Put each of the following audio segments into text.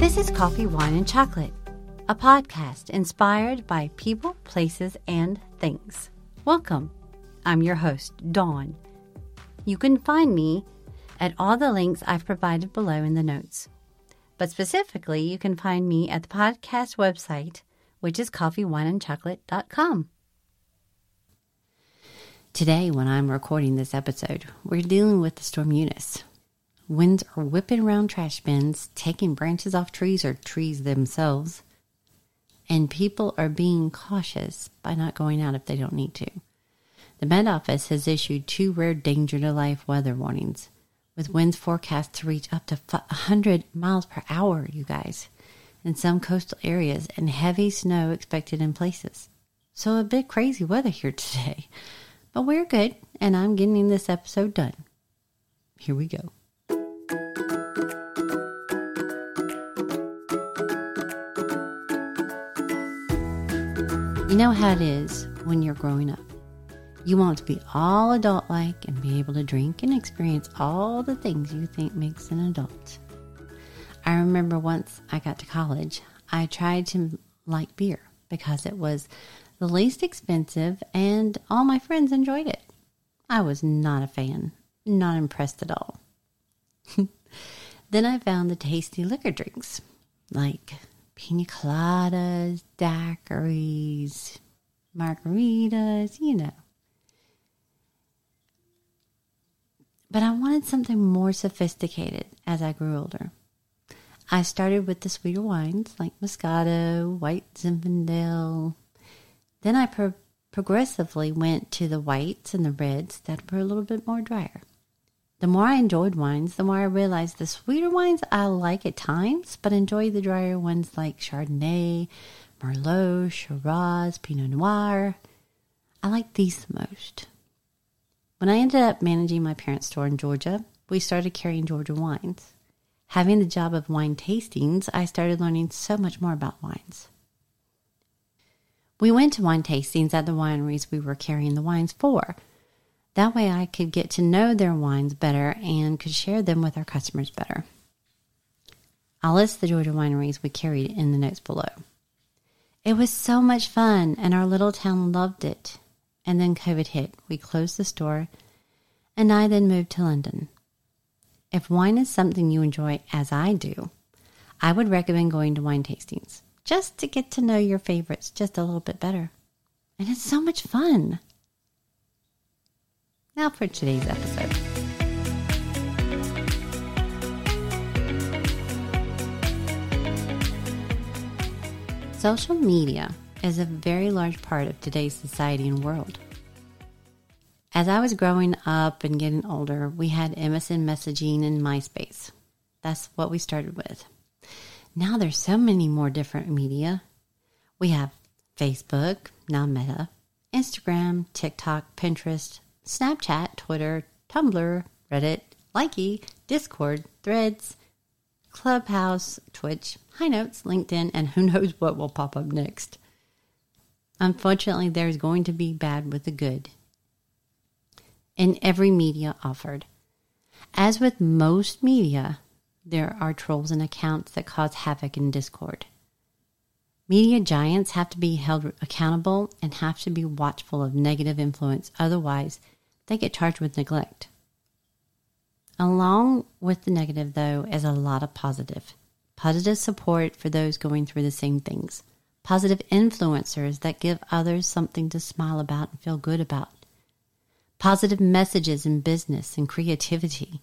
This is Coffee, Wine, and Chocolate, a podcast inspired by people, places, and things. Welcome. I'm your host, Dawn. You can find me at all the links I've provided below in the notes. But specifically, you can find me at the podcast website, which is coffeewineandchocolate.com. Today, when I'm recording this episode, we're dealing with the storm Eunice. Winds are whipping around trash bins, taking branches off trees or trees themselves, and people are being cautious by not going out if they don't need to. The Met Office has issued two rare danger to life weather warnings, with winds forecast to reach up to 100 miles per hour, you guys, in some coastal areas, and heavy snow expected in places. So a bit crazy weather here today. But we're good, and I'm getting this episode done. Here we go. You know how it is when you're growing up. You want to be all adult like and be able to drink and experience all the things you think makes an adult. I remember once I got to college, I tried to like beer because it was the least expensive and all my friends enjoyed it. I was not a fan, not impressed at all. then I found the tasty liquor drinks like pina coladas, daiquiris, margaritas, you know. But I wanted something more sophisticated as I grew older. I started with the sweeter wines like Moscato, White Zinfandel. Then I pro- progressively went to the whites and the reds that were a little bit more drier. The more I enjoyed wines, the more I realized the sweeter wines I like at times, but enjoy the drier ones like Chardonnay, Merlot, Shiraz, Pinot Noir. I like these the most. When I ended up managing my parents' store in Georgia, we started carrying Georgia wines. Having the job of wine tastings, I started learning so much more about wines. We went to wine tastings at the wineries we were carrying the wines for. That way I could get to know their wines better and could share them with our customers better. I'll list the Georgia wineries we carried in the notes below. It was so much fun, and our little town loved it. And then COVID hit. We closed the store, and I then moved to London. If wine is something you enjoy, as I do, I would recommend going to wine tastings just to get to know your favorites just a little bit better. And it's so much fun. Now for today's episode. Social media is a very large part of today's society and world. As I was growing up and getting older, we had MSN messaging and MySpace. That's what we started with. Now there's so many more different media. We have Facebook, now Meta, Instagram, TikTok, Pinterest, Snapchat, Twitter, Tumblr, Reddit, Likee, Discord, Threads, Clubhouse, Twitch, High Notes, LinkedIn, and who knows what will pop up next. Unfortunately, there's going to be bad with the good in every media offered. As with most media, there are trolls and accounts that cause havoc in discord. Media giants have to be held accountable and have to be watchful of negative influence, otherwise, they get charged with neglect. Along with the negative, though, is a lot of positive. Positive support for those going through the same things. Positive influencers that give others something to smile about and feel good about. Positive messages in business and creativity.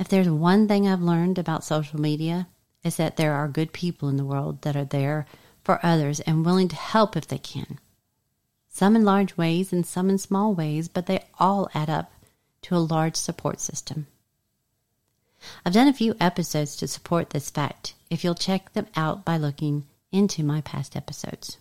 If there's one thing I've learned about social media, is that there are good people in the world that are there for others and willing to help if they can. Some in large ways and some in small ways, but they all add up to a large support system. I've done a few episodes to support this fact if you'll check them out by looking into my past episodes.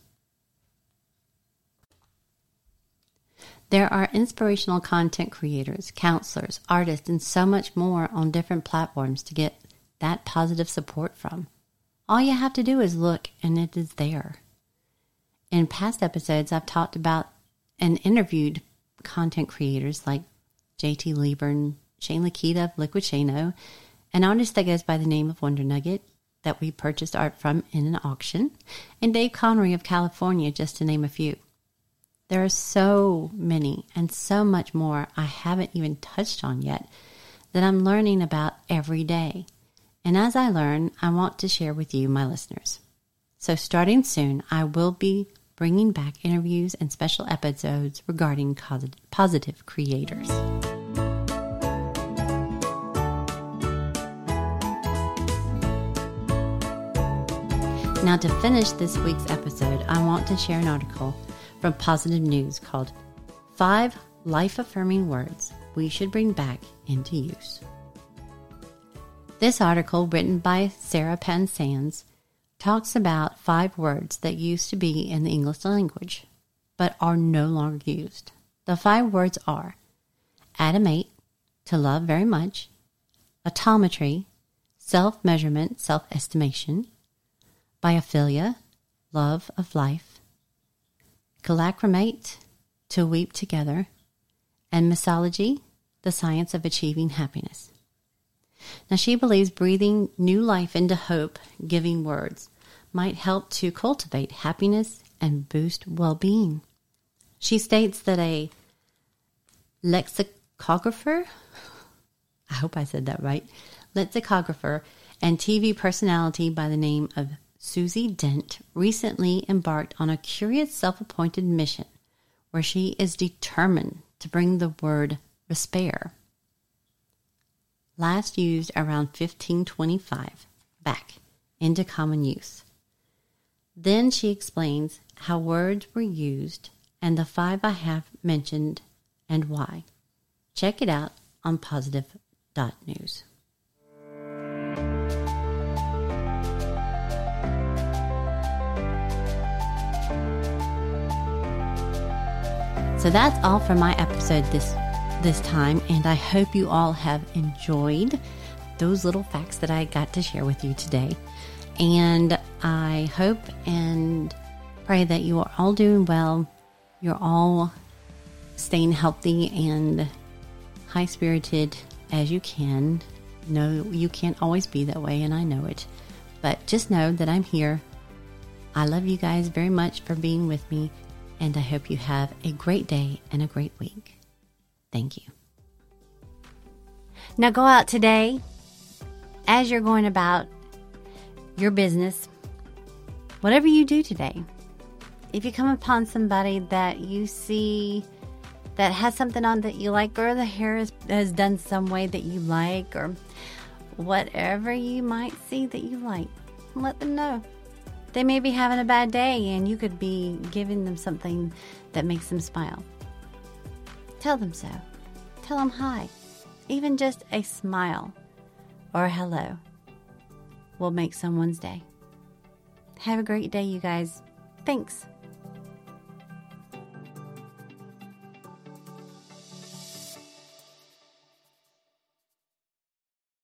There are inspirational content creators, counselors, artists, and so much more on different platforms to get that positive support from. All you have to do is look, and it is there. In past episodes, I've talked about and interviewed content creators like JT Lieber and Shane Lakita of Liquid Shano, an artist that goes by the name of Wonder Nugget, that we purchased art from in an auction, and Dave Connery of California, just to name a few. There are so many and so much more I haven't even touched on yet that I'm learning about every day. And as I learn, I want to share with you, my listeners. So, starting soon, I will be bringing back interviews and special episodes regarding positive creators. Now, to finish this week's episode, I want to share an article from Positive News called Five Life Affirming Words We Should Bring Back into Use. This article, written by Sarah Pan Sands, talks about five words that used to be in the English language but are no longer used. The five words are adamate, to love very much, autometry, self measurement, self estimation, biophilia, love of life, calacrimate, to weep together, and mixology, the science of achieving happiness. Now, she believes breathing new life into hope giving words might help to cultivate happiness and boost well being. She states that a lexicographer, I hope I said that right, lexicographer and TV personality by the name of Susie Dent recently embarked on a curious self appointed mission where she is determined to bring the word respair, last used around 1525, back into common use. Then she explains how words were used and the five I have mentioned and why. Check it out on positive.news. So that's all for my episode this this time and I hope you all have enjoyed those little facts that I got to share with you today. And I hope and pray that you are all doing well. You're all staying healthy and high spirited as you can. No, you can't always be that way, and I know it. But just know that I'm here. I love you guys very much for being with me and I hope you have a great day and a great week. Thank you. Now go out today as you're going about your business, whatever you do today. If you come upon somebody that you see that has something on that you like, or the hair is, has done some way that you like, or whatever you might see that you like, let them know. They may be having a bad day and you could be giving them something that makes them smile. Tell them so. Tell them hi. Even just a smile or a hello will make someone's day. Have a great day, you guys. Thanks.